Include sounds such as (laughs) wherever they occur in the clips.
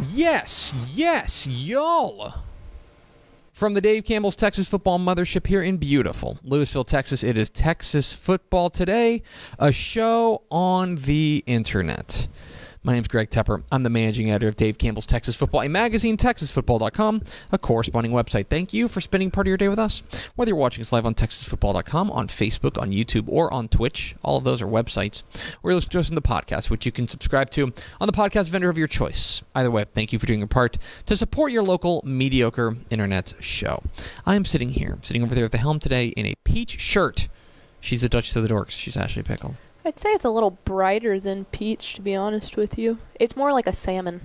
Yes, yes, y'all. From the Dave Campbell's Texas Football Mothership here in beautiful Lewisville, Texas, it is Texas Football Today, a show on the internet. My name is Greg Tepper. I'm the managing editor of Dave Campbell's Texas Football, a magazine, texasfootball.com, a corresponding website. Thank you for spending part of your day with us. Whether you're watching us live on texasfootball.com, on Facebook, on YouTube, or on Twitch, all of those are websites, or you're listening to us in the podcast, which you can subscribe to on the podcast vendor of your choice. Either way, thank you for doing your part to support your local mediocre internet show. I am sitting here, sitting over there at the helm today in a peach shirt. She's the Duchess of the Dorks. She's Ashley Pickle. I'd say it's a little brighter than peach, to be honest with you. It's more like a salmon.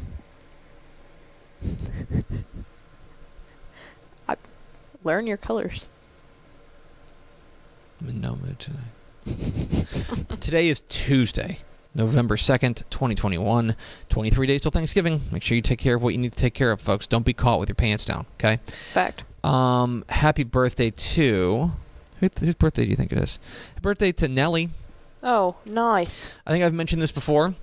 (laughs) I learn your colors. I'm in no mood today. today is Tuesday, November 2nd, 2021. 23 days till Thanksgiving. Make sure you take care of what you need to take care of, folks. Don't be caught with your pants down, okay? Fact. Um, happy birthday to. Who, whose birthday do you think it is? Happy birthday to Nellie. Oh, nice. I think I've mentioned this before.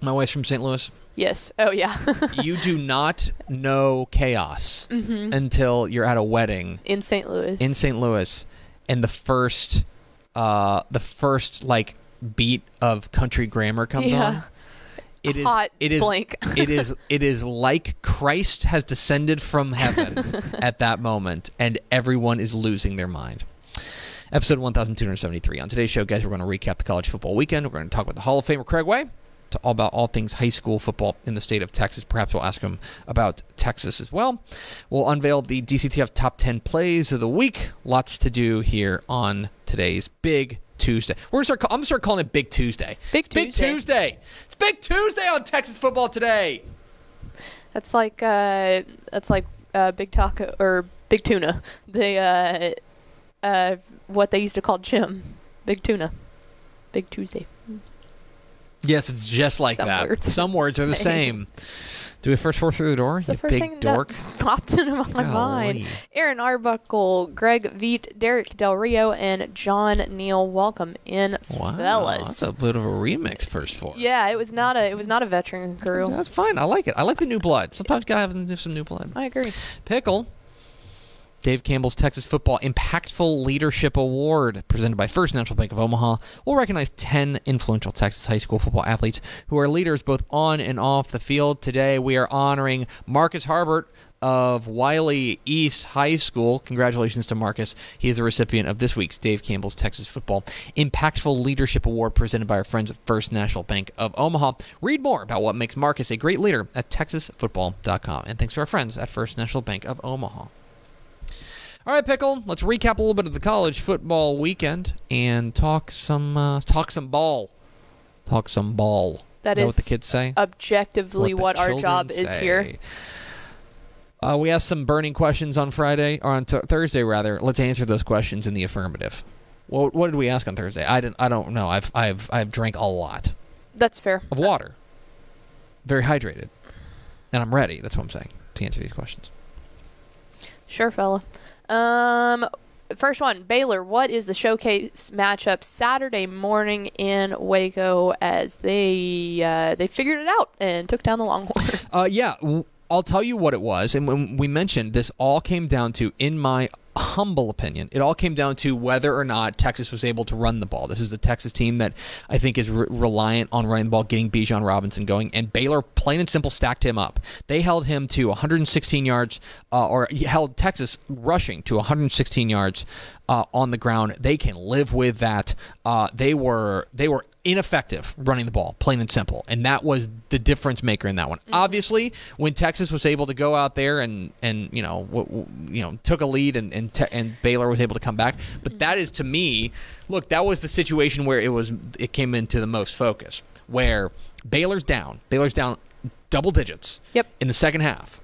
My wife's from St. Louis. Yes. Oh, yeah. (laughs) you do not know chaos mm-hmm. until you're at a wedding In St. Louis. in St. Louis, and the first, uh, the first like beat of country grammar comes Yeah. on. It is. Hot it is. blank. (laughs) it is. It is like Christ has descended from heaven (laughs) at that moment, and everyone is losing their mind. Episode 1273. On today's show, guys, we're going to recap the college football weekend. We're going to talk about the Hall of Famer Craig Way to all about all things high school football in the state of Texas. Perhaps we'll ask him about Texas as well. We'll unveil the DCTF top 10 plays of the week. Lots to do here on today's Big Tuesday. We're gonna start. I'm gonna start calling it Big Tuesday. Big It's Big Tuesday. Tuesday. It's Big Tuesday on Texas football today. That's like uh, that's like uh, big taco or big tuna. (laughs) The uh, uh, what they used to call Jim, big tuna, big Tuesday. Yes, it's just like Some that. words Some words are the (laughs) same. Do we first force through the door? It's the first big thing dork. that (laughs) popped into my mind. Aaron Arbuckle, Greg Veet, Derek Del Rio, and John Neal. Welcome in, Wow, fellas. that's a bit of a remix first for. Yeah, it was not a it was not a veteran crew. That's fine. I like it. I like the new blood. Sometimes you gotta have some new blood. I agree. Pickle. Dave Campbell's Texas Football Impactful Leadership Award, presented by First National Bank of Omaha, will recognize 10 influential Texas high school football athletes who are leaders both on and off the field. Today, we are honoring Marcus Harbert of Wylie East High School. Congratulations to Marcus. He is the recipient of this week's Dave Campbell's Texas Football Impactful Leadership Award presented by our friends at First National Bank of Omaha. Read more about what makes Marcus a great leader at texasfootball.com. And thanks to our friends at First National Bank of Omaha. All right, pickle. Let's recap a little bit of the college football weekend and talk some uh, talk some ball. Talk some ball. That is that is what the kids say. Objectively, the what, our job is here. Uh, we asked some burning questions on Friday or on th- Thursday rather. Let's answer those questions in the affirmative. What, what did we ask on Thursday? I didn't. I don't know. I've I've I've drank a lot That's fair. of water. Very hydrated, and I'm ready. That's what I'm saying to answer these questions. Sure, fella. Um, first one, Baylor. What is the showcase matchup Saturday morning in Waco as they uh, they figured it out and took down the Longhorns? Uh, yeah. I'll tell you what it was, and when we mentioned this, all came down to, in my humble opinion, it all came down to whether or not Texas was able to run the ball. This is the Texas team that I think is re- reliant on running the ball, getting Bijan Robinson going, and Baylor, plain and simple, stacked him up. They held him to 116 yards, uh, or held Texas rushing to 116 yards uh, on the ground. They can live with that. Uh, they were they were ineffective running the ball, plain and simple. And that was the difference maker in that one. Mm-hmm. Obviously, when Texas was able to go out there and and you know w- w- you know took a lead and and, te- and Baylor was able to come back, but that is to me, look, that was the situation where it was it came into the most focus where Baylor's down, Baylor's down double digits yep. in the second half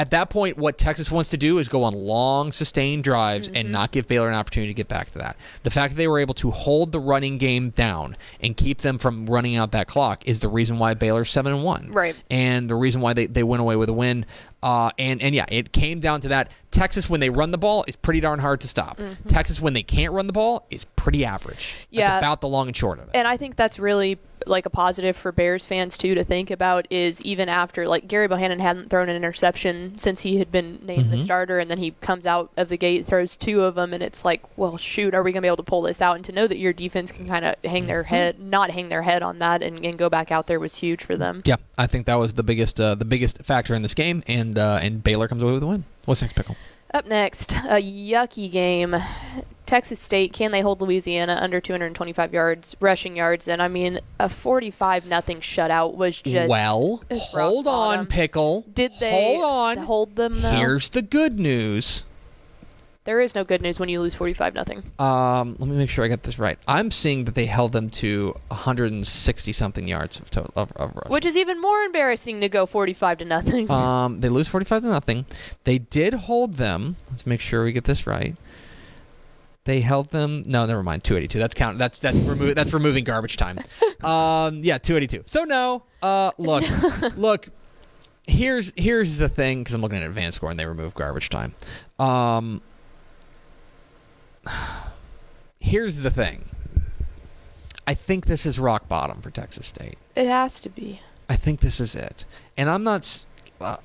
at that point, what Texas wants to do is go on long, sustained drives mm-hmm. and not give Baylor an opportunity to get back to that. The fact that they were able to hold the running game down and keep them from running out that clock is the reason why Baylor's seven and one. Right. And the reason why they, they went away with a win. Uh, and and yeah, it came down to that. Texas, when they run the ball, is pretty darn hard to stop. Mm-hmm. Texas, when they can't run the ball, is pretty average. Yeah, that's about the long and short of it. And I think that's really like a positive for Bears fans too to think about is even after like Gary Bohanon hadn't thrown an interception since he had been named mm-hmm. the starter, and then he comes out of the gate, throws two of them, and it's like, well, shoot, are we gonna be able to pull this out? And to know that your defense can kind of hang their mm-hmm. head, not hang their head on that, and, and, go back out there was huge for them. Yeah, I think that was the biggest uh, the biggest factor in this game, and uh, and Baylor comes away with a win. What's next, pickle? Up next, a yucky game. Texas State, can they hold Louisiana under 225 yards rushing yards? And I mean, a 45 nothing shutout was just well. Hold on, pickle. Did they hold on? Hold them. Though? Here's the good news. There is no good news when you lose 45 nothing. Um, let me make sure I get this right. I'm seeing that they held them to 160 something yards of total of, of rush. Which is even more embarrassing to go 45 to nothing. (laughs) Um, they lose 45 to nothing. They did hold them. Let's make sure we get this right. They held them. No, never mind. 282. That's count. That's that's remo- That's removing garbage time. (laughs) Um, yeah, 282. So no. Uh, look, (laughs) look. Here's here's the thing because I'm looking at advanced score and they remove garbage time. Um, here's the thing. I think this is rock bottom for Texas State. It has to be. I think this is it, and I'm not. Uh,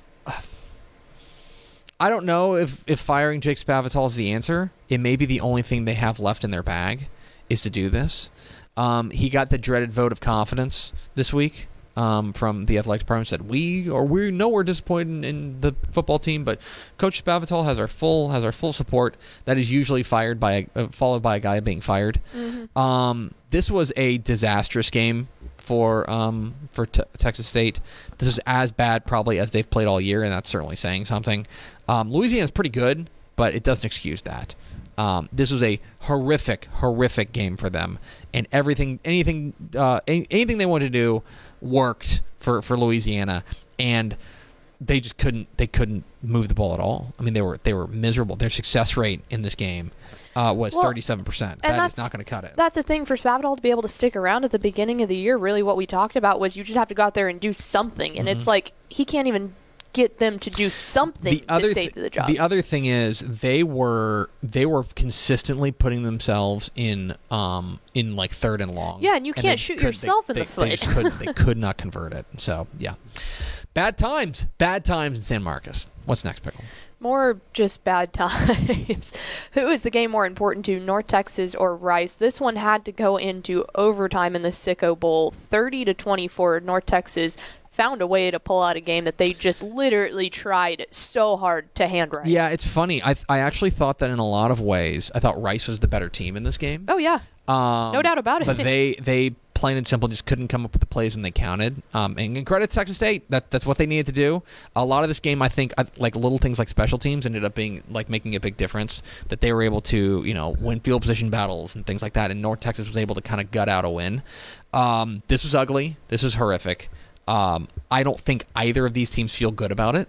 I don't know if, if firing Jake Spavital is the answer. It may be the only thing they have left in their bag is to do this. Um, he got the dreaded vote of confidence this week um, from the athletic department. Said we or we know we're disappointed in the football team, but Coach Spavital has our full has our full support. That is usually fired by a, uh, followed by a guy being fired. Mm-hmm. Um, this was a disastrous game for um, for Texas State. This is as bad probably as they've played all year, and that's certainly saying something. Um, Louisiana's pretty good, but it doesn't excuse that. Um, this was a horrific, horrific game for them, and everything, anything, uh, anything they wanted to do worked for for Louisiana, and they just couldn't they couldn't move the ball at all. I mean, they were they were miserable. Their success rate in this game uh, was thirty seven percent. That is not going to cut it. That's the thing for Spavital to be able to stick around at the beginning of the year. Really, what we talked about was you just have to go out there and do something, and mm-hmm. it's like he can't even get them to do something the other to save th- the job. The other thing is they were they were consistently putting themselves in um in like third and long. Yeah, and you can't shoot could, yourself they, in they, the foot. They, could, (laughs) they could not convert it. So yeah, bad times, bad times in San Marcos. What's next, pickle? More just bad times. (laughs) Who is the game more important to, North Texas or Rice? This one had to go into overtime in the Sicko Bowl, 30 to 24. North Texas found a way to pull out a game that they just literally tried so hard to hand Rice. Yeah, it's funny. I I actually thought that in a lot of ways, I thought Rice was the better team in this game. Oh yeah, um, no doubt about it. But they they plain and simple just couldn't come up with the plays when they counted. Um, and, and credit Texas State, that that's what they needed to do. A lot of this game, I think, like little things like special teams ended up being like making a big difference. That they were able to, you know, win field position battles and things like that. And North Texas was able to kind of gut out a win. Um, this was ugly. This was horrific. Um, I don't think either of these teams feel good about it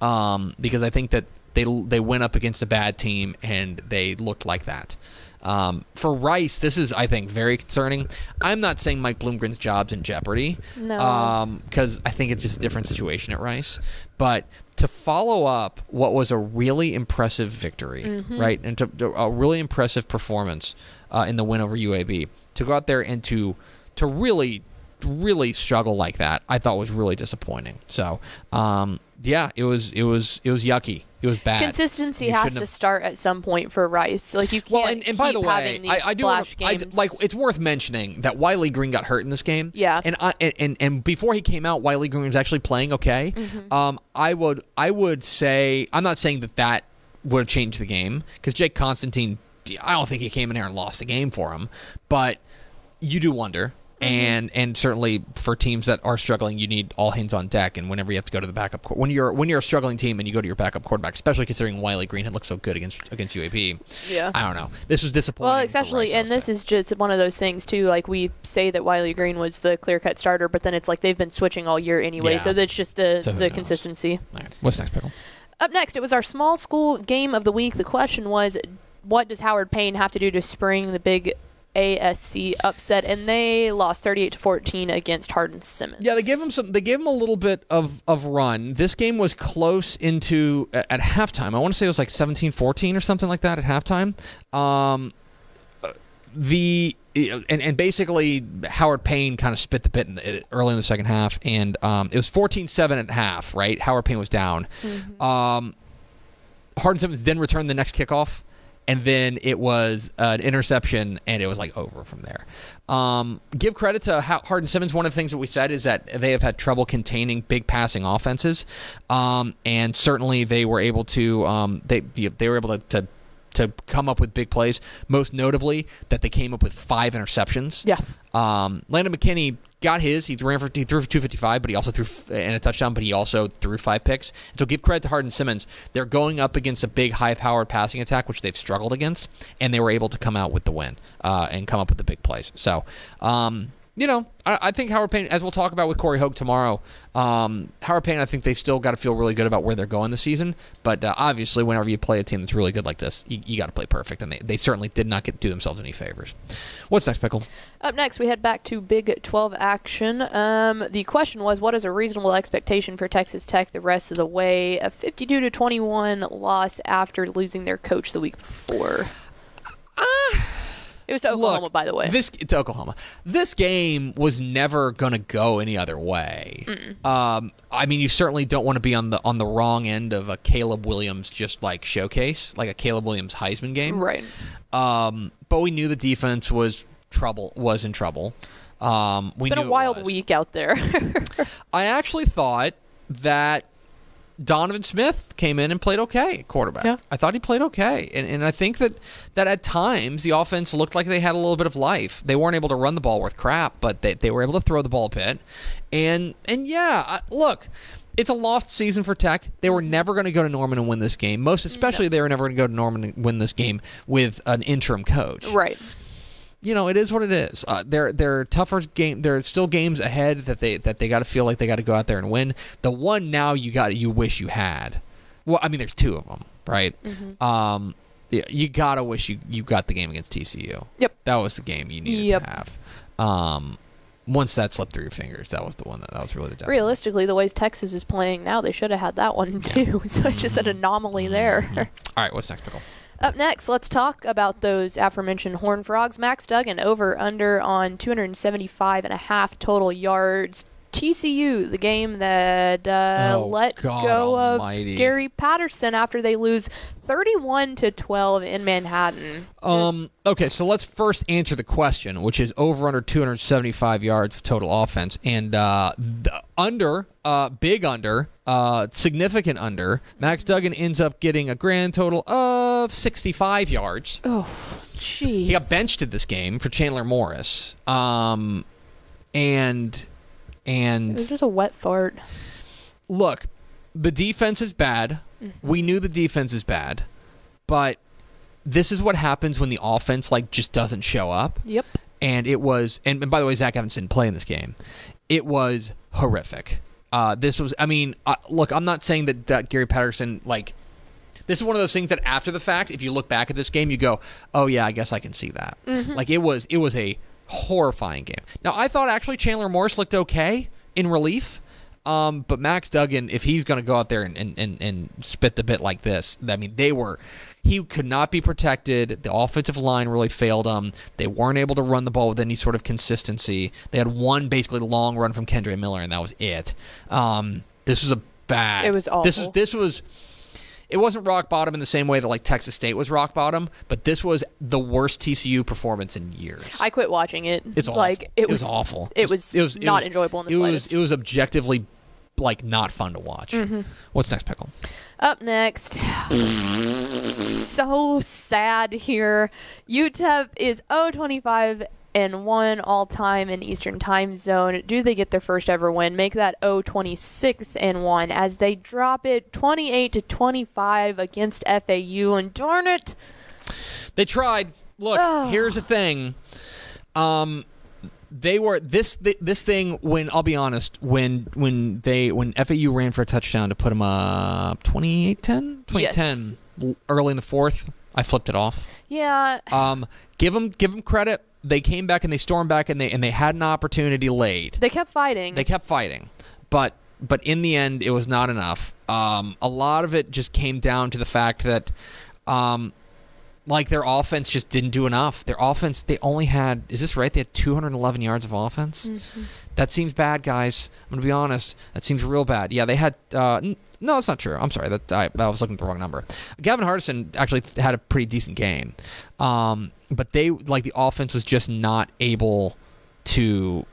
um, because I think that they they went up against a bad team and they looked like that. Um, for Rice, this is, I think, very concerning. I'm not saying Mike Bloomgren's job's in jeopardy, no, because um, I think it's just a different situation at Rice. But to follow up what was a really impressive victory, mm-hmm. right, and to, to, a really impressive performance uh, in the win over UAB, to go out there and to to really really struggle like that, I thought was really disappointing. So, um, yeah, it was it was it was yucky. It was bad. Consistency You has to have- start at some point for Rice. Like you can't Well, and, and by the way, I, I do wanna- I- like it's worth mentioning that Wiley Green got hurt in this game. Yeah. and I and, and and before he came out, Wiley Green was actually playing okay. Mm-hmm. Um, I would I would say I'm not saying that that would have changed the game because Jake Constantine, I don't think he came in here and lost the game for him, but you do wonder. Mm-hmm. And and certainly for teams that are struggling, you need all hands on deck. And whenever you have to go to the backup, when you're when you're a struggling team and you go to your backup quarterback, especially considering Wiley Green had looked so good against against UAB, Yeah. I don't know. This was disappointing. Well, especially, and this is just one of those things too. Like we say that Wiley Green was the clear-cut starter, but then it's like they've been switching all year anyway. Yeah. So that's just the So the knows? consistency. Right. What's next, pickle? Up next, it was our small school game of the week. The question was, what does Howard Payne have to do to spring the big ASC upset? And they lost 38 to 14 against Hardin Simmons. Yeah, they gave him some. They gave him a little bit of of run. This game was close into at, at halftime. I want to say it was like 17-14 or something like that at halftime. Um, uh, the and, and basically Howard Payne kind of spit the bit in the, early in the second half, and um, it was 14-7 at half. Right, Howard Payne was down. Um, Hardin Simmons then returned the next kickoff, and then it was an interception, and it was like over from there. Um, give credit to Hardin Simmons. One of the things that we said is that they have had trouble containing big passing offenses, um, and certainly they were able to. Um, they they were able to. to to come up with big plays, most notably that they came up with five interceptions. Yeah. Um, Landon McKinney got his. He ran for he threw for 255, but he also threw f- and a touchdown. But he also threw five picks. And so give credit to Hardin Simmons. They're going up against a big, high-powered passing attack, which they've struggled against, and they were able to come out with the win uh, and come up with the big plays. So. Um, you know, I, I think Howard Payne, as we'll talk about with Corey Hogue tomorrow, um, Howard Payne, I think they still got to feel really good about where they're going this season. But uh, obviously, whenever you play a team that's really good like this, you, you got to play perfect, and they, they certainly did not get do themselves any favors. What's next, Pickle? Up next, we head back to Big 12 action. Um, the question was, what is a reasonable expectation for Texas Tech the rest of the way? A 52 to 21 loss after losing their coach the week before. It was to Oklahoma, Look, by the way. This to Oklahoma. This game was never going to go any other way. Um, I mean, you certainly don't want to be on the on the wrong end of a Caleb Williams just like showcase, like a Caleb Williams Heisman game. right. Um, but we knew the defense was trouble was in trouble. Um, we It's been a wild week out there. (laughs) I actually thought that Donovan Smith came in and played okay quarterback. Yeah. I thought he played okay. And, and I think that, that at times the offense looked like they had a little bit of life. They weren't able to run the ball worth crap, but they, they were able to throw the ball a bit. And, and yeah, I, look, it's a lost season for Tech. They were mm-hmm. never going to go to Norman and win this game. Most especially, they were never going to go to Norman and win this game with an interim coach right. You know, it is what it is. Uh, there, there are tougher game. There are still games ahead that they that they got to feel like they got to go out there and win. The one now you got you wish you had. Well, I mean, there's two of them, right? Um, yeah, you gotta wish you you got the game against TCU. Yep. that was the game you needed Yep. to have. Um, once that slipped through your fingers, that was the one that that was really the definite. Realistically, the way Texas is playing now, they should have had that one too. (laughs) So it's just an anomaly there. All right, what's next, pickle? Up next, let's talk about those aforementioned Horn Frogs. Max Duggan over under on 275 and a half total yards. TCU, the game that uh, Oh, let God go almighty. of Gary Patterson after they lose 31 to 12 in Manhattan. Um. Okay, so let's first answer the question, which is over under 275 yards of total offense, and uh, the under, uh, big under, uh, significant under. Max Duggan ends up getting a grand total of 65 yards. oh, jeez. He got benched in this game for Chandler Morris. Um, and It was and just a wet fart. look, the defense is bad. We knew the defense is bad, but this is what happens when the offense like just doesn't show up. Yep. and it was and, and by the way zach evans didn't play in this game it was horrific uh, this was i mean uh, look i'm not saying that, that gary patterson like this is one of those things that after the fact if you look back at this game you go oh yeah i guess i can see that like it was it was a horrifying game now i thought actually chandler morris looked okay in relief Um, but Max Duggan, if he's going to go out there and, and, and, and spit the bit like this, I mean, they were. He could not be protected. The offensive line really failed him. They weren't able to run the ball with any sort of consistency. They had one basically long run from Kendre Miller, and that was it. Um, this was a bad. It was awful. This was this was. It wasn't rock bottom in the same way that like Texas State was rock bottom, but this was the worst TCU performance in years. I quit watching it. It's awful. like it, was, awful. It was, it was not enjoyable in the it slightest. was it was objectively like not fun to watch. Mm-hmm. What's next, pickle? Up next, (sighs) so sad here. UTEP is 025 and 1 all time in Eastern Time Zone. Do they get their first ever win? Make that 026 and 1 as they drop it 28 to 25 against FAU. And darn it, They tried. Look, Ugh. here's the thing. Um, they were this this thing when I'll be honest when when they when FAU ran for a touchdown to put them up 28-10 2010 l- early in the fourth. I flipped it off. yeah, Um, give them give them credit. They came back and they stormed back and they and they had an opportunity late. they kept fighting. They kept fighting, but but in the end, it was not enough. Um, a lot of it just came down to the fact that, um, like their offense just didn't do enough. Their offense, they only had is this right? They had 211 yards of offense. That seems bad, guys. I'm gonna be honest. That seems real bad. Yeah, they had. Uh, n- no, that's not true. I'm sorry. That I, I was looking at the wrong number. Gavin Hardison actually had a pretty decent game, um, but they like the offense was just not able to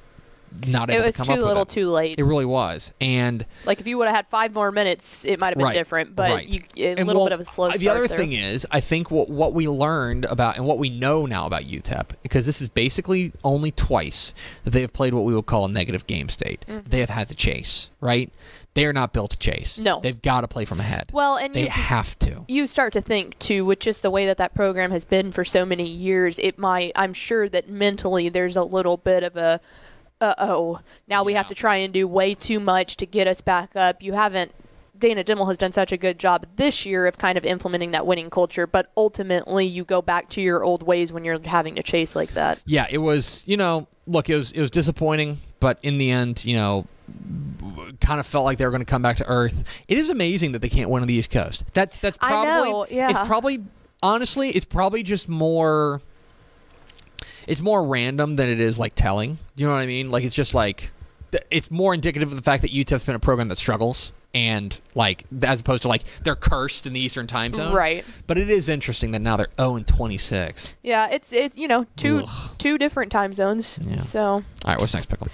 not it able was to come too little it. too late. It really was, and like if you would have had five more minutes, it might have been Right, different. But right. you, a and little well, bit of a slow uh, start The other there. thing is, I think what what we learned about and what we know now about UTEP, because this is basically only twice that they have played what we would call a negative game state. Mm-hmm. They have had to chase, right? They are not built to chase. No. they've got to play from ahead. well, and they you, have to. you start to think too, with just the way that that program has been for so many years, it might. I'm sure that mentally there's a little bit of a, uh oh, now we have to try and do way too much to get us back up. You haven't. Dana Dimel has done such a good job this year of kind of implementing that winning culture, but ultimately you go back to your old ways when you're having to chase like that. Yeah, it was. You know, look, it was it was disappointing, but in the end, you know, kind of felt like they were going to come back to earth. It is amazing that they can't win on the East Coast. That's that's probably I know, yeah. it's probably honestly it's probably just more it's more random than it is like telling. Do you know what I mean? Like it's just like it's more indicative of the fact that UTEP's been a program that struggles and like as opposed to like they're cursed in the Eastern Time Zone. Right. But it is interesting that now they're 0 and 26. Yeah, it's it's you know two Ugh. two different time zones. Yeah. So All right, what's next, pickle?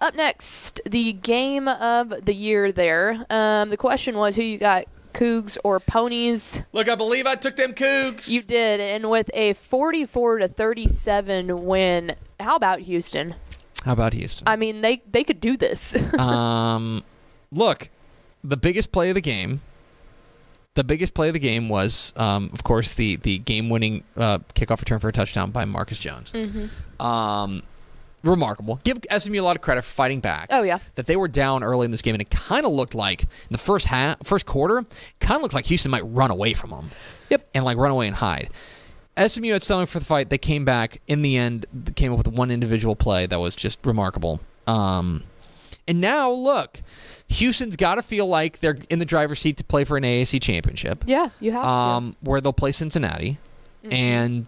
Up next, the game of the year there. Um, the question was who you got, Cougs or Ponies? Look, I believe I took them Cougs. You did, and with a 44 to 37 win, how about Houston? How about Houston? I mean, they they could do this. (laughs) um, look, the biggest play of the game. The biggest play of the game was, um, of course, the the game-winning uh, kickoff return for a touchdown by Marcus Jones. mm-hmm. Um, remarkable. Give SMU a lot of credit for fighting back. Oh yeah, That they were down early in this game, and it kind of looked like in the first half, first quarter, kind of looked like Houston might run away from them. Yep. And like run away and hide. SMU had stomach for the fight. They came back in the end. Came up with one individual play that was just remarkable. Um, and now look, Houston's got to feel like they're in the driver's seat to play for an AAC championship, yeah, you have um, where they'll play Cincinnati, Mhm. and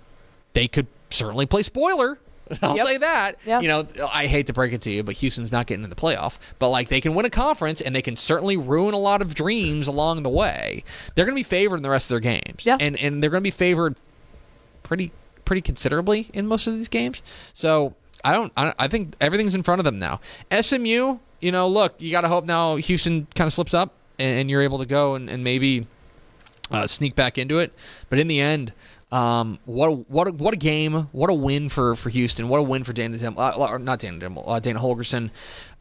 they could certainly play spoiler. (laughs) I'll Yep. say that. Yep. You know, I hate to break it to you, but Houston's not getting in the playoff. But like, they can win a conference, and they can certainly ruin a lot of dreams along the way. They're going to be favored in the rest of their games, Yeah. and and they're going to be favored pretty pretty considerably in most of these games. So I don't. I, I think everything's in front of them now. SMU, you know, look, you got to hope now Houston kind of slips up, and, and you're able to go and, and maybe uh, sneak back into it. But in the end, um, what a, what a, what a game! What a win for, for Houston! What a win for Dana Dimel, uh, or not Dana Dimel, uh, Dana Holgorsen.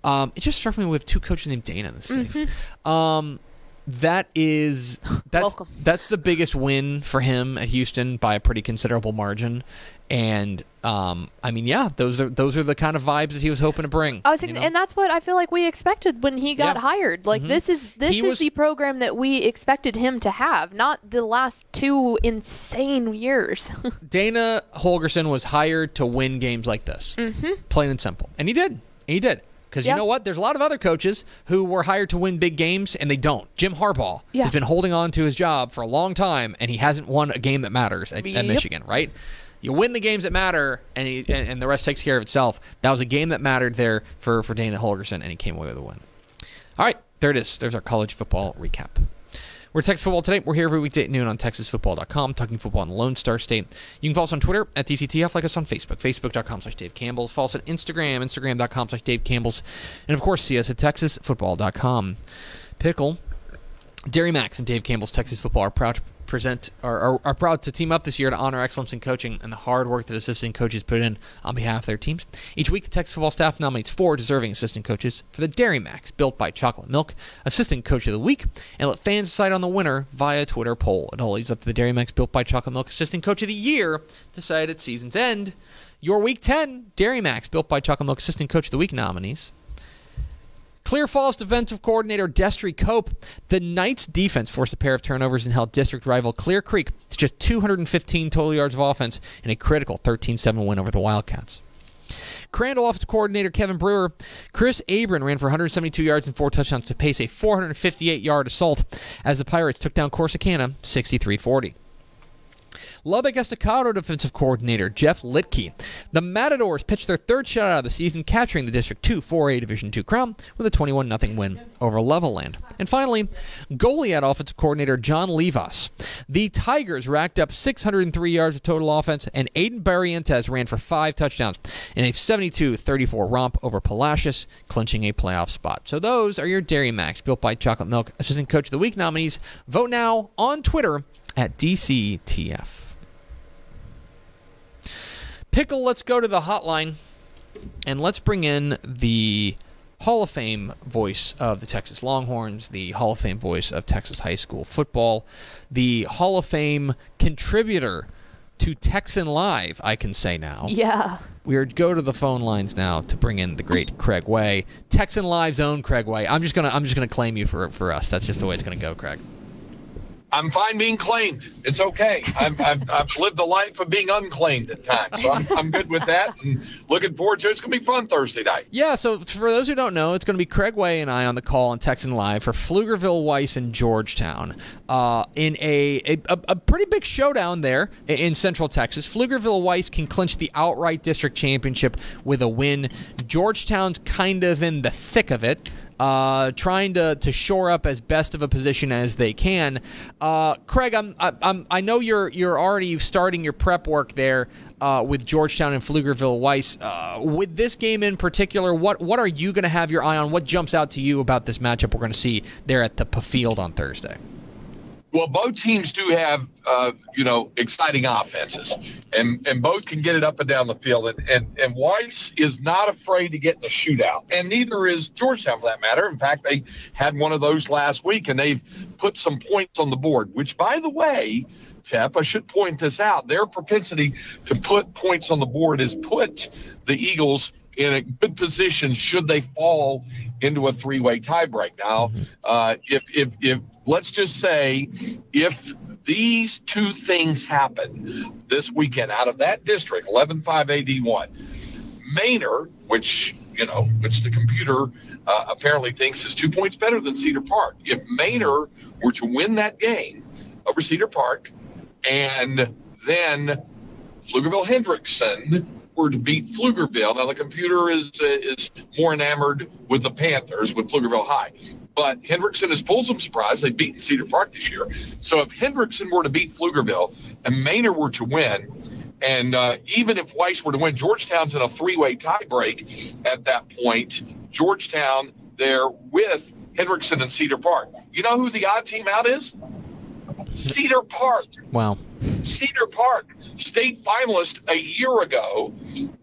Um, it just struck me we have two coaches named Dana in this state. Um, that is (laughs) that's Welcome. that's the biggest win for him at Houston by a pretty considerable margin. And um, I mean, yeah, those are those are the kind of vibes that he was hoping to bring. I was you know? and that's what I feel like we expected when he got Yeah. hired. Like Mhm. this is this He is was- the program that we expected him to have, not the last two insane years. (laughs) Dana Holgorsen was hired to win games like this, mm-hmm. plain and simple, and he did. He did. because Yeah. you know what? There's a lot of other coaches who were hired to win big games and they don't. Jim Harbaugh Yeah. has been holding on to his job for a long time and he hasn't won a game that matters at, at Michigan, right? You win the games that matter, and, he, and and the rest takes care of itself. That was a game that mattered there for for Dana Holgorsen, and he came away with a win. All right, there it is. There's our college football recap. We're Texas Football Today. We're here every weekday at noon on TexasFootball.com, talking football in the Lone Star State. You can follow us on Twitter at DCTF, like us on Facebook, Facebook.com slash Dave Campbell's. Follow us on Instagram, Instagram.com slash Dave Campbell's. And of course, see us at TexasFootball.com. Pickle, Dairy Max and Dave Campbell's Texas Football are proud present are, are, are proud to team up this year to honor excellence in coaching and the hard work that assistant coaches put in on behalf of their teams. Each week, the Texas football staff nominates four deserving assistant coaches for the Dairy Max, built by Chocolate Milk, Assistant Coach of the Week, and let fans decide on the winner via Twitter poll. It all leaves up to the Dairy Max, built by Chocolate Milk, Assistant Coach of the Year, decide at season's end. Your Week 10 Dairy Max, built by Chocolate Milk, Assistant Coach of the Week nominees. Clear Falls defensive coordinator Destry Cope. The Knights defense forced a pair of turnovers and held district rival Clear Creek to just 215 total yards of offense in a critical 13-7 win over the Wildcats. Crandall offensive coordinator Kevin Brewer, Chris Abram ran for 172 yards and four touchdowns to pace a 458-yard assault as the Pirates took down Corsicana 63-40. Lubbock Estacado defensive coordinator Jeff Litke. The Matadors pitched their third shutout of the season, capturing the District 2 4A Division II crown with a 21 0 win over Levelland. And finally, Goliad offensive coordinator John Levas. The Tigers racked up 603 yards of total offense, and Aiden Barrientes ran for five touchdowns in a 72 34 romp over Palacios, clinching a playoff spot. So those are your Dairy Max, built by Chocolate Milk, Assistant Coach of the Week nominees. Vote now on Twitter at DCTF. Pickle, let's go to the hotline and let's bring in the Hall of Fame voice of the Texas Longhorns, the Hall of Fame voice of Texas high school football, the Hall of Fame contributor to Texan Live, I can say now. Yeah. We are go to the phone lines now to bring in the great Craig Way, Texan Live's own Craig Way. I'm just gonna I'm just gonna claim you for for us. That's just the way it's gonna go, Craig. I'm fine being claimed. It's okay. I've, I've, I've lived a life of being unclaimed at times. So I'm, I'm good with that and looking forward to it. It's going to be fun Thursday night. Yeah, so for those who don't know, it's going to be Craig Way and I on the call on Texan Live for Pflugerville Weiss and Georgetown uh, in a, a, a pretty big showdown there in Central Texas. Pflugerville Weiss can clinch the outright district championship with a win. Georgetown's kind of in the thick of it. Uh, trying to, to shore up as best of a position as they can. Uh, Craig, I'm, I- I'm I know you're you're already starting your prep work there uh, with Georgetown and Pflugerville Weiss. Uh, with this game in particular, what what are you going to have your eye on? What jumps out to you about this matchup we're going to see there at the Field on Thursday? Well, both teams do have, uh, you know, exciting offenses, and and both can get it up and down the field. And and and Weiss is not afraid to get in a shootout, and neither is Georgetown for that matter. In fact, they had one of those last week, and they've put some points on the board. Which, by the way, Tep, I should point this out: their propensity to put points on the board has put the Eagles in a good position should they fall into a three-way tiebreak. Now, uh, if if if let's just say if these two things happen this weekend out of that district, 11-5 AD1, Manor, which you know, which the computer uh, apparently thinks is two points better than Cedar Park. If Manor were to win that game over Cedar Park, and then Pflugerville Hendrickson were to beat Pflugerville. Now the computer is uh, is more enamored with the Panthers with Pflugerville High, but Hendrickson has pulled some surprise. They've beaten Cedar Park this year. So if Hendrickson were to beat Pflugerville and Manor were to win, and uh, even if Weiss were to win, Georgetown's in a three-way tiebreak at that point. Georgetown there with Hendrickson and Cedar Park. You know who the odd team out is? Cedar Park. Wow. Cedar Park, state finalist a year ago,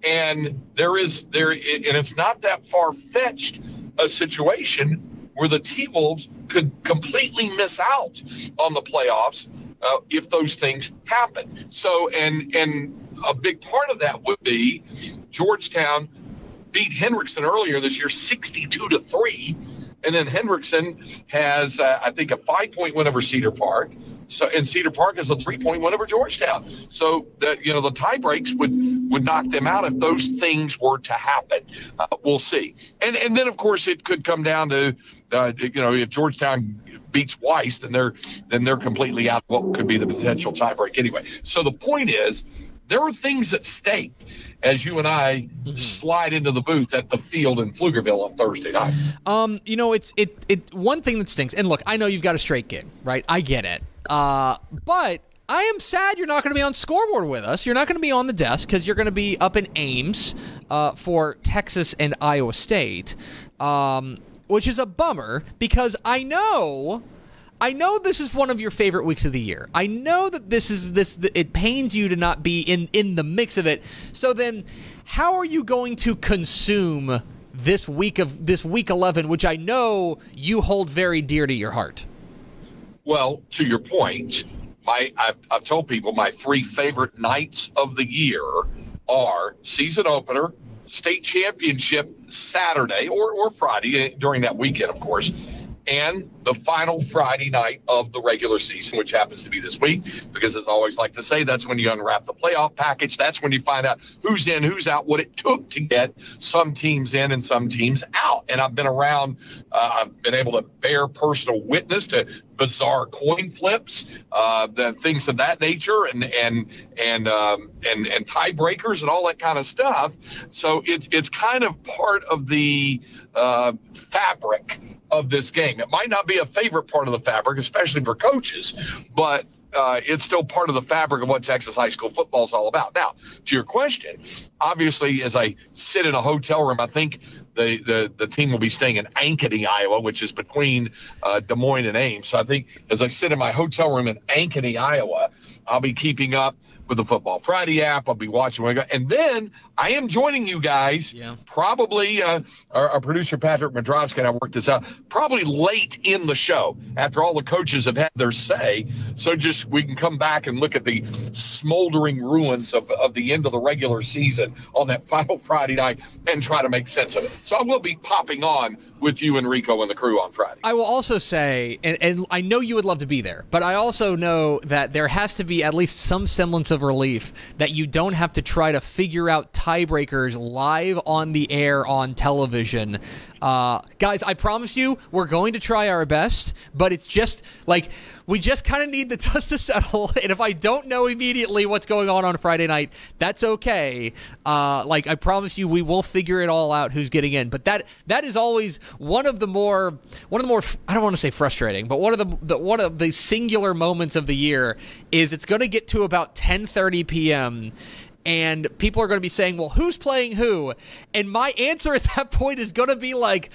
and there is there, and it's not that far fetched a situation where the T Wolves could completely miss out on the playoffs uh, if those things happen. So, and and a big part of that would be Georgetown beat Hendrickson earlier this year, sixty-two to three. And then Hendrickson has, uh, I think, a five point win over Cedar Park, So and Cedar Park is a three point win over Georgetown. So the, you know the tie breaks would would knock them out if those things were to happen. Uh, we'll see. And and then of course it could come down to uh, you know if Georgetown beats Weiss, then they're then they're completely out of what could be the potential tiebreak anyway. So the point is, there are things at stake as you and I mm-hmm. slide into the booth at the field in Pflugerville on Thursday night. Um, you know, it's it it one thing that stinks. And look, I know you've got a straight gig, right? I get it. Uh, but I am sad you're not going to be on scoreboard with us. You're not going to be on the desk because you're going to be up in Ames uh, for Texas and Iowa State, um, which is a bummer because I know I know this is one of your favorite weeks of the year. I know that this is this it pains you to not be in in the mix of it. So then how are you going to consume this week of this week 11 which I know you hold very dear to your heart? Well, to your point, my I've, I've told people my three favorite nights of the year are season opener, state championship Saturday or, or Friday eh, during that weekend, of course, and the final Friday night of the regular season, which happens to be this week, because as I always like to say, that's when you unwrap the playoff package. That's when you find out who's in, who's out, what it took to get some teams in and some teams out. And I've been around, uh, I've been able to bear personal witness to bizarre coin flips, uh, the things of that nature, and and and um, and and tiebreakers and all that kind of stuff. So it's it's kind of part of the uh, fabric of this game. It might not be a favorite part of the fabric, especially for coaches, but uh, it's still part of the fabric of what Texas high school football is all about. Now, to your question, obviously, as I sit in a hotel room, I think the, the, the team will be staying in Ankeny, Iowa, which is between uh, Des Moines and Ames. So I think as I sit in my hotel room in Ankeny, Iowa, I'll be keeping up with the Football Friday app. I'll be watching when I go. And then I am joining you guys, yeah. probably uh, our, our, producer Patrick Madrowski and I worked this out, probably late in the show after all the coaches have had their say. So just we can come back and look at the smoldering ruins of, of the end of the regular season on that (laughs) final Friday night and try to make sense of it. So I will be popping on with you, and Rico and the crew on Friday. I will also say, and, and I know you would love to be there, but I also know that there has to be at least some semblance of relief that you don't have to try to figure out tiebreakers live on the air on television. Uh, guys, I promise you, we're going to try our best, but it's just like we just kind of need the (laughs) dust to settle. And if I don't know immediately what's going on on Friday night, that's okay. Uh, like I promise you, we will figure it all out who's getting in. But that that is always one of the more one of the more I don't want to say frustrating, but one of the, the one of the singular moments of the year is it's going to get to about 10:30 p.m and people are going to be saying, "Well, who's playing who?" And my answer at that point is going to be like,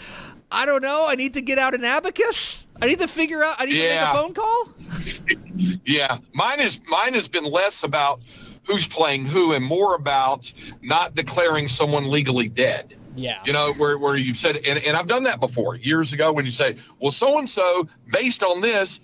"I don't know. I need to get out an abacus. I need to figure out. I need yeah. to make a phone call." yeah, mine is mine has been less about who's playing who and more about not declaring someone legally dead. Yeah. You know, where, where you've said, and, and I've done that before years ago when you say, well, so and so, based on this,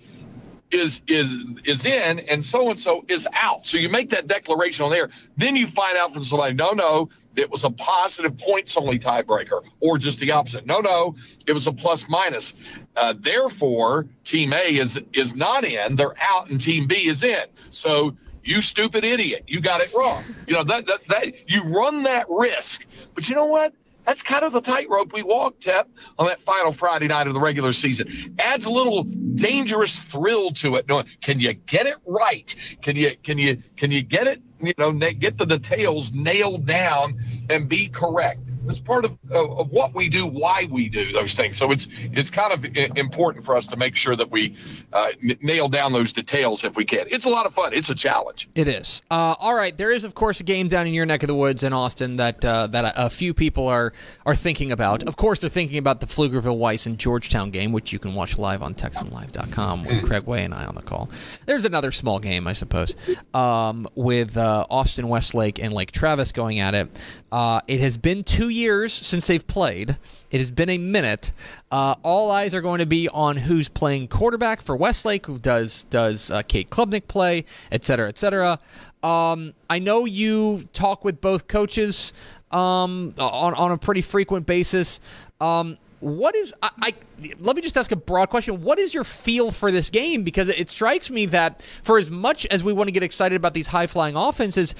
is is is in and so and so is out. So you make that declaration on there. Then you find out from somebody, no, no, it was a positive points only tiebreaker, or just the opposite. No, no, it was a plus minus. Uh, therefore, team A is is not in, they're out, and team B is in. So you stupid idiot, you got it wrong. You know that that that you run that risk. But you know what? That's kind of the tightrope we walked, Tep, on that final Friday night of the regular season. Adds a little dangerous thrill to it. Can you get it right? Can you can you can you get it? You know, get the details nailed down and be correct it's part of, of, of, what we do, why we do those things. So it's it's kind of important for us to make sure that we uh, n- nail down those details if we can. It's a lot of fun. It's a challenge. It is. Uh, all right, there is of course a game down in your neck of the woods in Austin that uh, that a, a, few people are are thinking about. Of course, they're thinking about the Pflugerville Weiss and Georgetown game, which you can watch live on TexanLive.com with Craig Way and I on the call. There's another small game, I suppose, um, with uh, Austin Westlake and Lake Travis going at it. Uh, it has been two years since they've played. It has been a minute. Uh, all eyes are going to be on who's playing quarterback for Westlake. Who does does uh, Cade Klubnik play, et cetera, et cetera. Um, I know you talk with both coaches um, on on a pretty frequent basis. Um, what is I, I, let me just ask a broad question what is your feel for this game because it strikes me that for as much as we want to get excited about these high flying offenses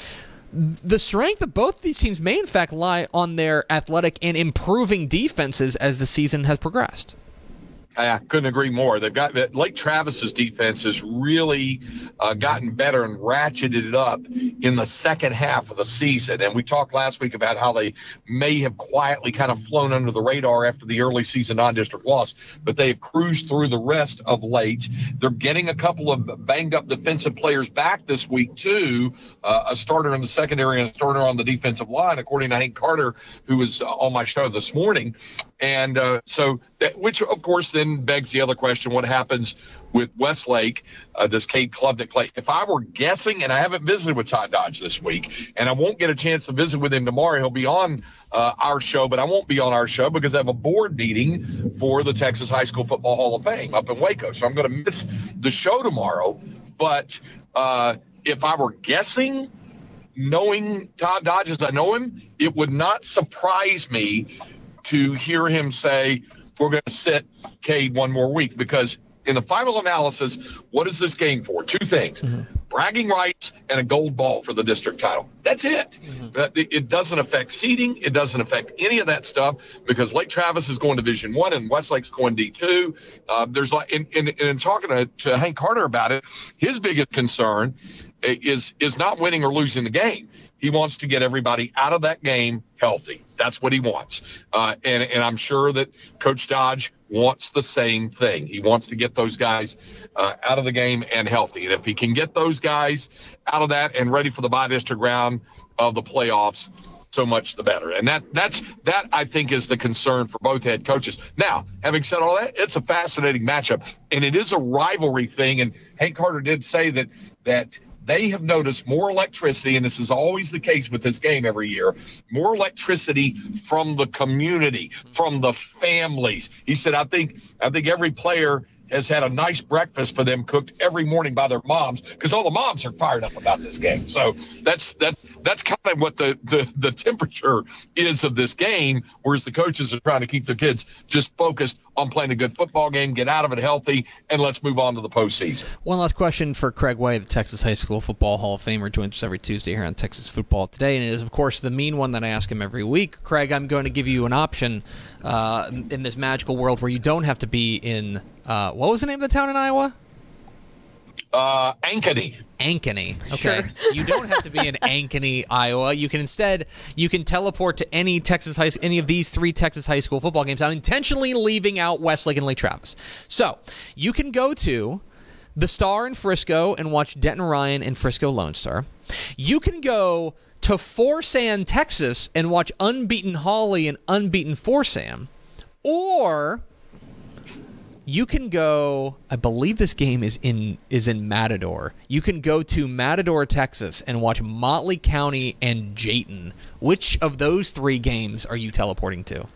the strength of both these teams may in fact lie on their athletic and improving defenses as the season has progressed I couldn't agree more. They've got Lake Travis's defense has really uh, gotten better and ratcheted it up in the second half of the season. And we talked last week about how they may have quietly kind of flown under the radar after the early season non-district loss, but they've cruised through the rest of late. They're getting a couple of banged up defensive players back this week too. Uh, a starter in the secondary and a starter on the defensive line, according to Hank Carter, who was on my show this morning. And uh, so, that, which of course then begs the other question: What happens with Westlake? Uh, does Cade Klubnik play? If I were guessing, and I haven't visited with Todd Dodge this week, and I won't get a chance to visit with him tomorrow, he'll be on uh, our show, but I won't be on our show because I have a board meeting for the Texas High School Football Hall of Fame up in Waco. So I'm going to miss the show tomorrow. But uh, if I were guessing, knowing Todd Dodge as I know him, it would not surprise me to hear him say, we're going to sit Cade one more week because in the final analysis, what is this game for? Two things: mm-hmm. bragging rights and a gold ball for the district title. That's it. Mm-hmm. It doesn't affect seeding. It doesn't affect any of that stuff because Lake Travis is going Division One and Westlake's going D two. Uh, there's like in, in, in talking to, to Hank Carter about it, his biggest concern is is not winning or losing the game. He wants to get everybody out of that game healthy. That's what he wants. Uh, and, and I'm sure that Coach Dodge wants the same thing. He wants to get those guys uh, out of the game and healthy. And if he can get those guys out of that and ready for the bi-district round of the playoffs, so much the better. And that that's that I think is the concern for both head coaches. Now, having said all that, it's a fascinating matchup and it is a rivalry thing. And Hank Carter did say that that they have noticed more electricity, and this is always the case with this game every year, more electricity from the community, from the families. He said, I think I think every player has had a nice breakfast for them cooked every morning by their moms because all the moms are fired up about this game. So that's that that's kind of what the, the the temperature is of this game, whereas the coaches are trying to keep their kids just focused on playing a good football game, get out of it healthy, and let's move on to the postseason. One last question for Craig Way, the Texas High School Football Hall of Famer, joins us every Tuesday here on Texas Football Today, and it is of course the mean one that I ask him every week. Craig, I'm going to give you an option uh, in this magical world where you don't have to be in uh, what was the name of the town in Iowa? Uh, Ankeny. Ankeny. Okay. Sure. (laughs) you don't have to be in Ankeny, Iowa. You can instead you can teleport to any Texas high any of these three Texas high school football games. I'm intentionally leaving out Westlake and Lake Travis. So you can go to the Star in Frisco and watch Denton Ryan and Frisco Lone Star. You can go to Forsan, Texas, and watch unbeaten Hawley and unbeaten Forsan, or you can go i believe this game is in is in matador. You can go to matador texas and watch motley county and jayton. Which of those three games are you teleporting to?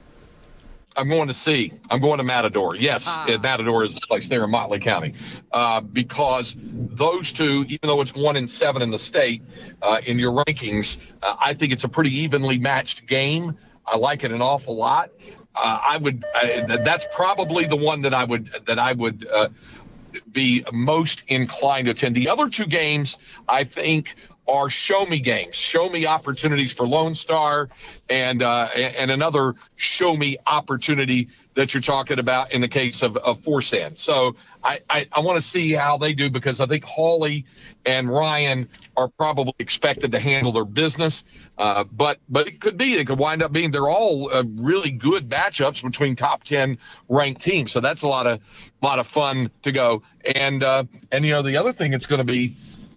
I'm going to see. I'm going to matador. Yes ah. matador is the place there in motley county. Uh, because those two even though it's one in seven in the state uh, in your rankings uh, i think it's a pretty evenly matched game. I like it an awful lot uh, I would. Uh, that's probably the one that I would that I would uh, be most inclined to attend. The other two games, I think, are show me games, show me opportunities for Lone Star, and uh, and another show me opportunity that you're talking about in the case of, of Forsan. So I, I, I want to see how they do because I think Hawley and Ryan are probably expected to handle their business. Uh, but but it could be it could wind up being they're all uh, really good matchups between top ten ranked teams. So that's a lot of lot of fun to go. And uh, and you know the other thing it's going to be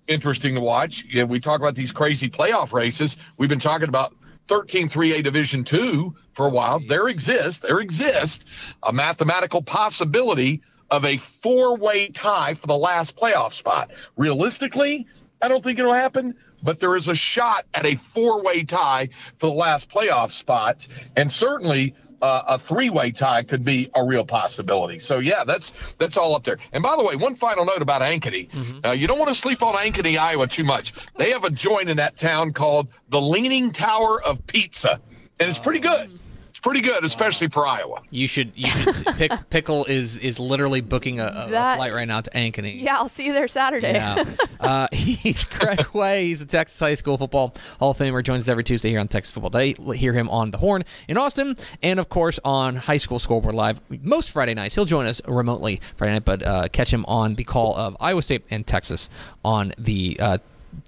interesting to watch. Yeah, we talk about these crazy playoff races. We've been talking about 13 3A Division 2 for a while. There exists, there exists a mathematical possibility of a four-way tie for the last playoff spot. Realistically, I don't think it'll happen, but there is a shot at a four-way tie for the last playoff spot, and certainly uh, a three-way tie could be a real possibility. So yeah, that's that's all up there. And by the way, one final note about Ankeny: mm-hmm. uh, you don't want to sleep on Ankeny, Iowa, too much. They have a joint in that town called the Leaning Tower of Pizza, and it's pretty good. It's pretty good, especially for Iowa. You should. You should. see- Pick, (laughs) Pickle is is literally booking a, a, a flight right now to Ankeny. Yeah, I'll see you there Saturday. Yeah. (laughs) uh, (laughs) he's Craig Way. He's a Texas High School Football Hall of Famer. Joins us every Tuesday here on Texas Football Day. Hear him on the Horn in Austin, and of course on High School Scoreboard Live most Friday nights. He'll join us remotely Friday night, but uh, catch him on the call of Iowa State and Texas on the uh,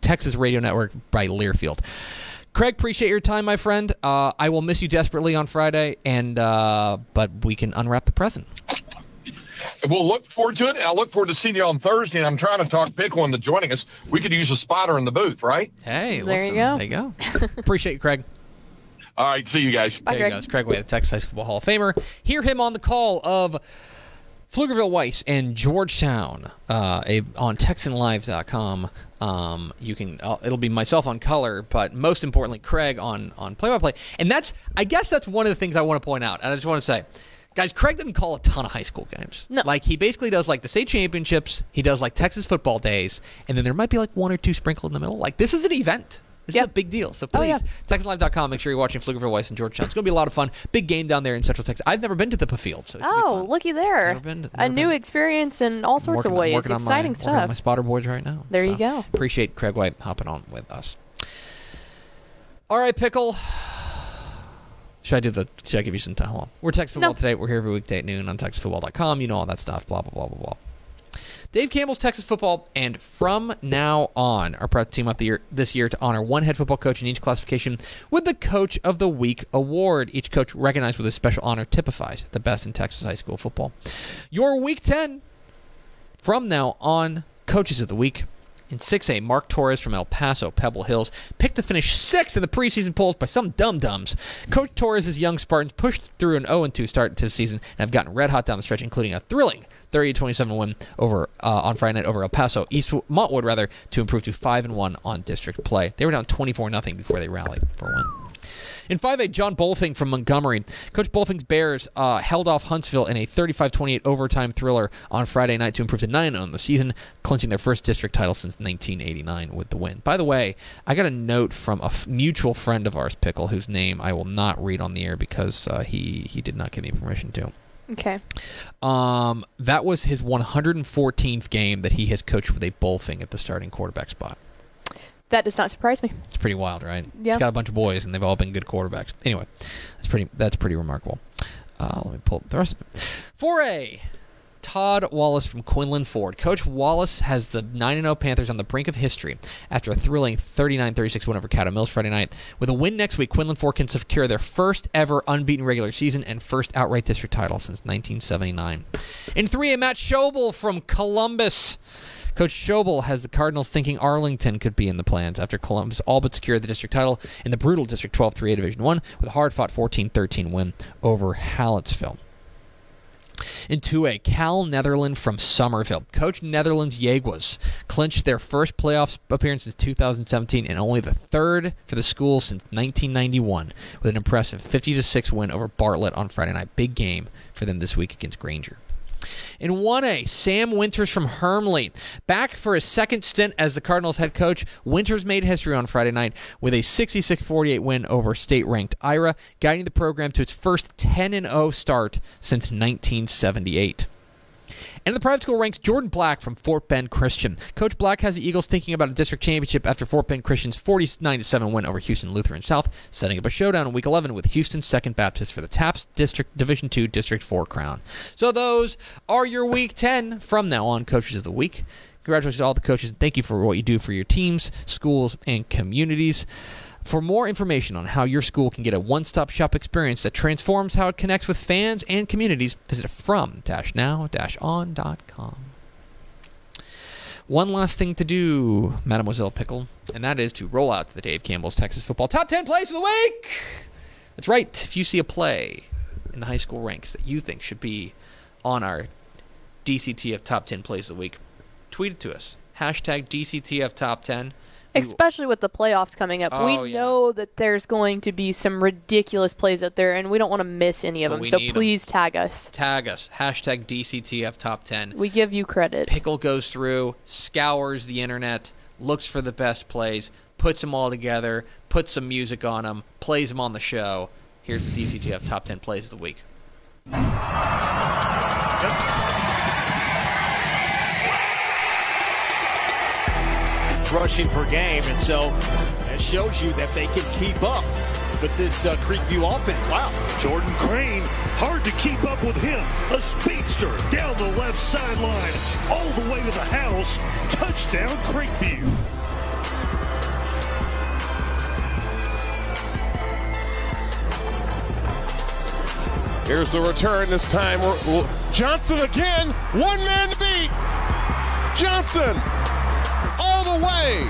Texas Radio Network by Learfield. Craig, appreciate your time, my friend. Uh, I will miss you desperately on Friday, and uh, but we can unwrap the present. We'll look forward to it. And I look forward to seeing you on Thursday. And I'm trying to talk Pickle into joining us. We could use a spotter in the booth, right? Hey, There you go. There you go. (laughs) appreciate you, Craig. All right. See you guys. Bye, there Greg. he goes. Craig Way, the Texas High School Hall of Famer. Hear him on the call of Pflugerville Weiss and Georgetown uh, a, on TexanLive.com. Um, you can uh, it'll be myself on color, but most importantly, Craig on on play by play. And that's I guess that's one of the things I want to point out. And I just want to say. Guys, Craig doesn't call a ton of high school games. No. Like he basically does like the state championships, he does like Texas football days, and then there might be like one or two sprinkled in the middle. Like this is an event. This Yeah. is a big deal. So Oh, please, yeah. TexanLive.com. Make sure you're watching Pflugerville Weiss and Georgetown. It's going to be a lot of fun. Big game down there in Central Texas. I've never been to the Field, so it's Oh, looky there. Never been to- a never new experience in all sorts working, of ways. my- Exciting working on my spotter boards right now. There you go. Appreciate Craig Way hopping on with us. All right, pickle. (sighs) Should I do the? Should I give you some time? Hold on. We're Texas Football No. today. We're here every weekday at noon on TexasFootball.com. You know all that stuff. Blah blah blah blah blah. Dave Campbell's Texas Football, and from now on, are proud team up the year, this year to honor one head football coach in each classification with the Coach of the Week award. Each coach recognized with a special honor typifies the best in Texas high school football. Your Week 10 from now on, Coaches of the Week. In 6A, Mark Torres from El Paso, Pebble Hills, picked to finish sixth in the preseason polls by some dum dums. Coach Torres' young Spartans pushed through an 0 2 start to the season and have gotten red hot down the stretch, including a thrilling 30 27 win over uh, on Friday night over El Paso, East Montwood rather, to improve to 5 and 1 on district play. They were down 24 0 before they rallied for one. In 5A, John Bolfing from Montgomery. Coach Bolfing's Bears uh, held off Huntsville in a 35 28 overtime thriller on Friday night to improve to 9 on the season, clinching their first district title since 1989 with the win. By the way, I got a note from a f- mutual friend of ours, Pickle, whose name I will not read on the air because uh, he, he did not give me permission to. Okay. Um, that was his 114th game that he has coached with a Bolfing at the starting quarterback spot. That does not surprise me. It's pretty wild, right? Yeah. He's got a bunch of boys, and they've all been good quarterbacks. Anyway, that's pretty. That's pretty remarkable. Uh, let me pull up the rest of it. 4A. Todd Wallace from Quinlan Ford. Coach Wallace has the 9 0 Panthers on the brink of history after a thrilling 39 36 win over Caddo Mills Friday night. With a win next week, Quinlan Ford can secure their first ever unbeaten regular season and first outright district title since 1979. In 3A, Matt Schobel from Columbus. Coach Schobel has the Cardinals thinking Arlington could be in the plans after Columbus all but secured the district title in the brutal District 12 3A Division 1 with a hard fought 14 13 win over Hallettsville. In 2A, Cal Netherland from Somerville. Coach Netherland's Jaguars clinched their first playoff appearance since 2017 and only the third for the school since 1991 with an impressive 50 6 win over Bartlett on Friday night. Big game for them this week against Granger. In 1A, Sam Winters from Hermleigh. Back for his second stint as the Cardinals head coach, Winters made history on Friday night with a 66 48 win over state ranked Ira, guiding the program to its first 10 0 start since 1978. And in the private school ranks Jordan Black from Fort Bend Christian. Coach Black has the Eagles thinking about a district championship after Fort Bend Christian's 49 7 win over Houston Lutheran South, setting up a showdown in Week 11 with Houston Second Baptist for the TAPPS District Division II District 4 crown. So those are your Week 10 from now on Coaches of the Week. Congratulations to all the coaches. Thank you for what you do for your teams, schools, and communities. For more information on how your school can get a one stop shop experience that transforms how it connects with fans and communities, visit from now on.com. One last thing to do, Mademoiselle Pickle, and that is to roll out the Dave Campbell's Texas Football Top 10 Plays of the Week! That's right. If you see a play in the high school ranks that you think should be on our DCTF Top 10 Plays of the Week, tweet it to us. Hashtag DCTF Top 10. We will- Especially with the playoffs coming up. Oh, we yeah. know that there's going to be some ridiculous plays out there, and we don't want to miss any of So them. So need 'em. please tag us. tag us. Hashtag DCTF Top 10. We give you credit. Pickle goes through, scours the internet, looks for the best plays, puts them all together, puts some music on them, plays them on the show. Here's the DCTF top 10 plays of the week. Rushing per game, and so that shows you that they can keep up with this uh, Creekview offense. Wow. Jordan Crane, hard to keep up with him. A speedster down the left sideline, all the way to the house. Touchdown, Creekview. Here's the return. This time, Johnson again. One man to beat. Johnson all the way.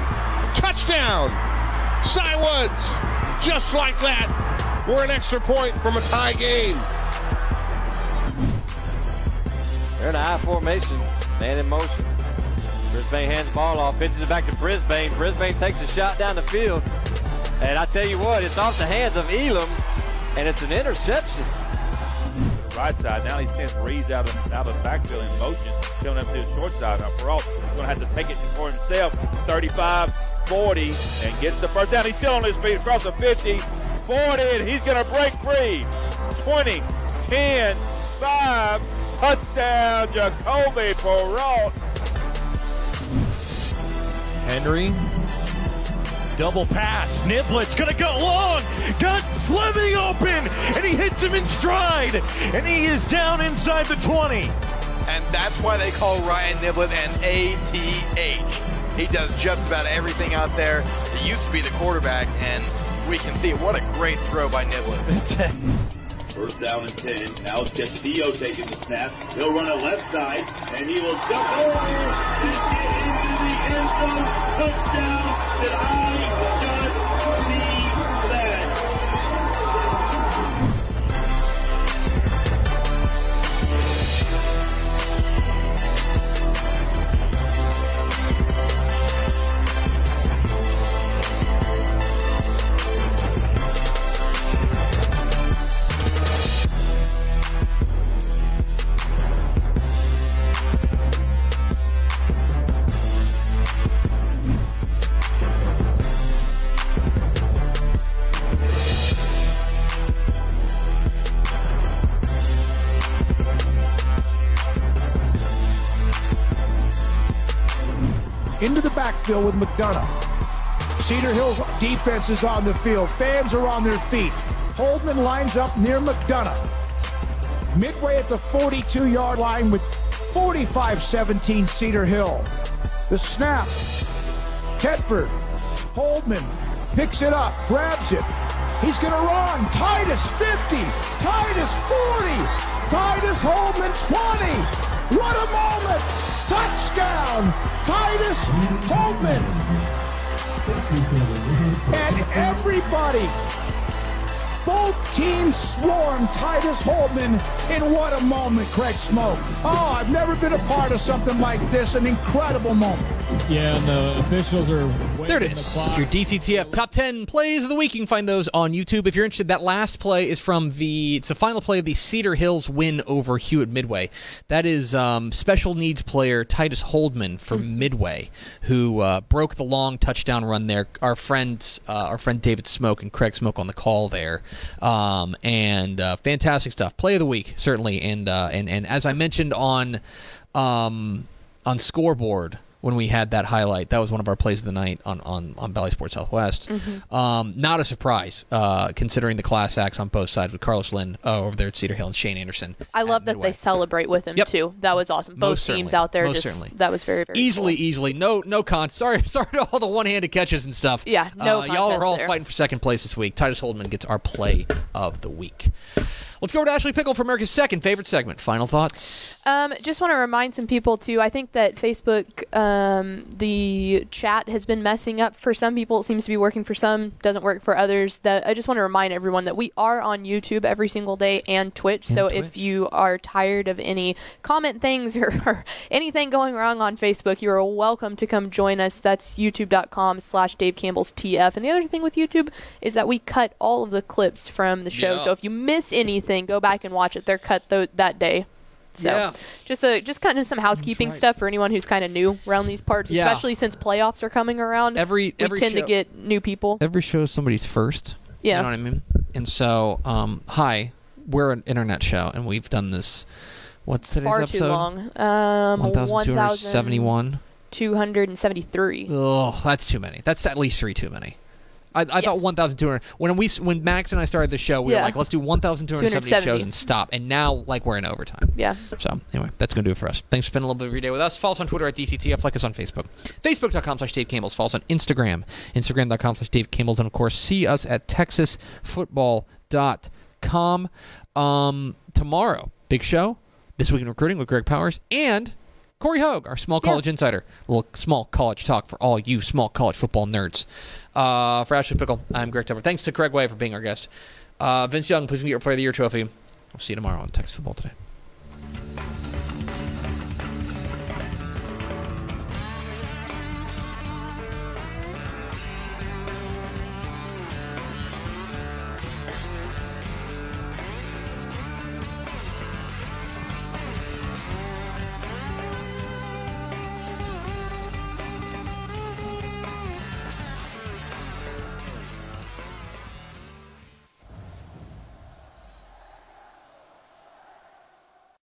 Touchdown. Cy Woods. Just like that. We're an extra point from a tie game. They're in a high formation. Man in motion. Brisbane hands the ball off, pitches it back to Brisbane. Brisbane takes a shot down the field. And I tell you what, it's off the hands of Elam, and it's an interception right side. Now he sends Reeves out of, out of the backfield in motion, coming up to his short side. Now Peralta is going to have to take it for himself. 35, 40, and gets the first down. He's still on his feet across the 50, 40, and he's going to break free. 20, 10, 5, touchdown, Jacoby Peralta. Henry Double pass. Niblett's going to go long. Got Fleming open, and he hits him in stride, and he is down inside the 20. And that's why they call Ryan Niblett an ATH. He does just about everything out there. He used to be the quarterback, and we can see what a great throw by Niblett. (laughs) First down and 10. Now it's Castillo taking the snap. He'll run a left side, and he will jump over oh, and get into the end zone. Touchdown. I backfield with McDonough. Cedar Hill's defense is on the field. Fans are on their feet. Holdman lines up near McDonough. Midway at the 42 yard line with 45 17 Cedar Hill. The snap. Tedford. Holdman picks it up, grabs it. He's going to run. Titus 50. Titus 40. Titus Holdman 20. What a moment! Touchdown! Titus Holman! And everybody both teams swarmed Titus Holman in what a moment, Craig Smoke. Oh, I've never been a part of something like this. An incredible moment. Yeah, and the officials are there. It is the your DCTF top ten plays of the week. You can find those on YouTube if you're interested. That last play is from the it's the final play of the Cedar Hills win over Hewitt Midway. That is um, special needs player Titus Holdman from mm. Midway who uh, broke the long touchdown run there. Our friend uh, our friend David Smoke and Craig Smoke on the call there, um, and uh, fantastic stuff. Play of the week certainly, and uh, and and as I mentioned on um, on scoreboard when we had that highlight. That was one of our plays of the night on on, on Bally Sports Southwest. Mm-hmm. Um, not a surprise, uh, considering the class acts on both sides with Carlos Lynn uh, over there at Cedar Hill and Shane Anderson. I love that Midway. they celebrate with him yep. too. That was awesome. Both Most teams certainly. out there Most just certainly. that was very very easily, cool. easily. No, no con. Sorry, (laughs) sorry to all the one-handed catches and stuff. Yeah, no. Uh, y'all are all there. fighting for second place this week. Titus Holdman gets our play of the week. Let's go to Ashley Pickle for America's second favorite segment. Final thoughts. Um, just want to remind some people too. I think that Facebook, um, the chat has been messing up for some people. It seems to be working for some, doesn't work for others. That I just want to remind everyone that we are on YouTube every single day and Twitch. And so Twitch. if you are tired of any comment things (laughs) or, or anything going wrong on Facebook, you are welcome to come join us. That's YouTube.com/slash Dave Campbell's TF. And the other thing with YouTube is that we cut all of the clips from the show. Yeah. So if you miss anything, go back and watch it. They're cut th- that day. So Yeah. just a just kind of some housekeeping right. stuff for anyone who's kind of new around these parts, Yeah. especially since playoffs are coming around. Every we every tend show, to get new people. every show is somebody's first. Yeah. You know what I mean? And so, um, hi, we're an internet show, and we've done this. What's today's Far episode? too long. Um, 1,271. 273. Oh, that's too many. That's at least three too many. I, I thought 1,200. When we when Max and I started the show, we were like, let's do 1,270 shows and stop. And now, like, we're in overtime. Yeah. So anyway, that's gonna do it for us. Thanks for spending a little bit of your day with us. Follow us on Twitter at DCTF. Like us on Facebook, Facebook.com slash Dave Campbell's. Follow us on Instagram, Instagram.com slash Dave Campbell's, and of course, see us at TexasFootball.com. Um, tomorrow, big show. This week in recruiting with Greg Powers and Corey Hogue, our small college insider. A little small college talk for all you small college football nerds. Uh, for Ashley Pickle, I'm Greg Tepper. Thanks to Craig Way for being our guest. Uh, Vince Young, please get your Player of the Year trophy. We'll see you tomorrow on Texas Football Today.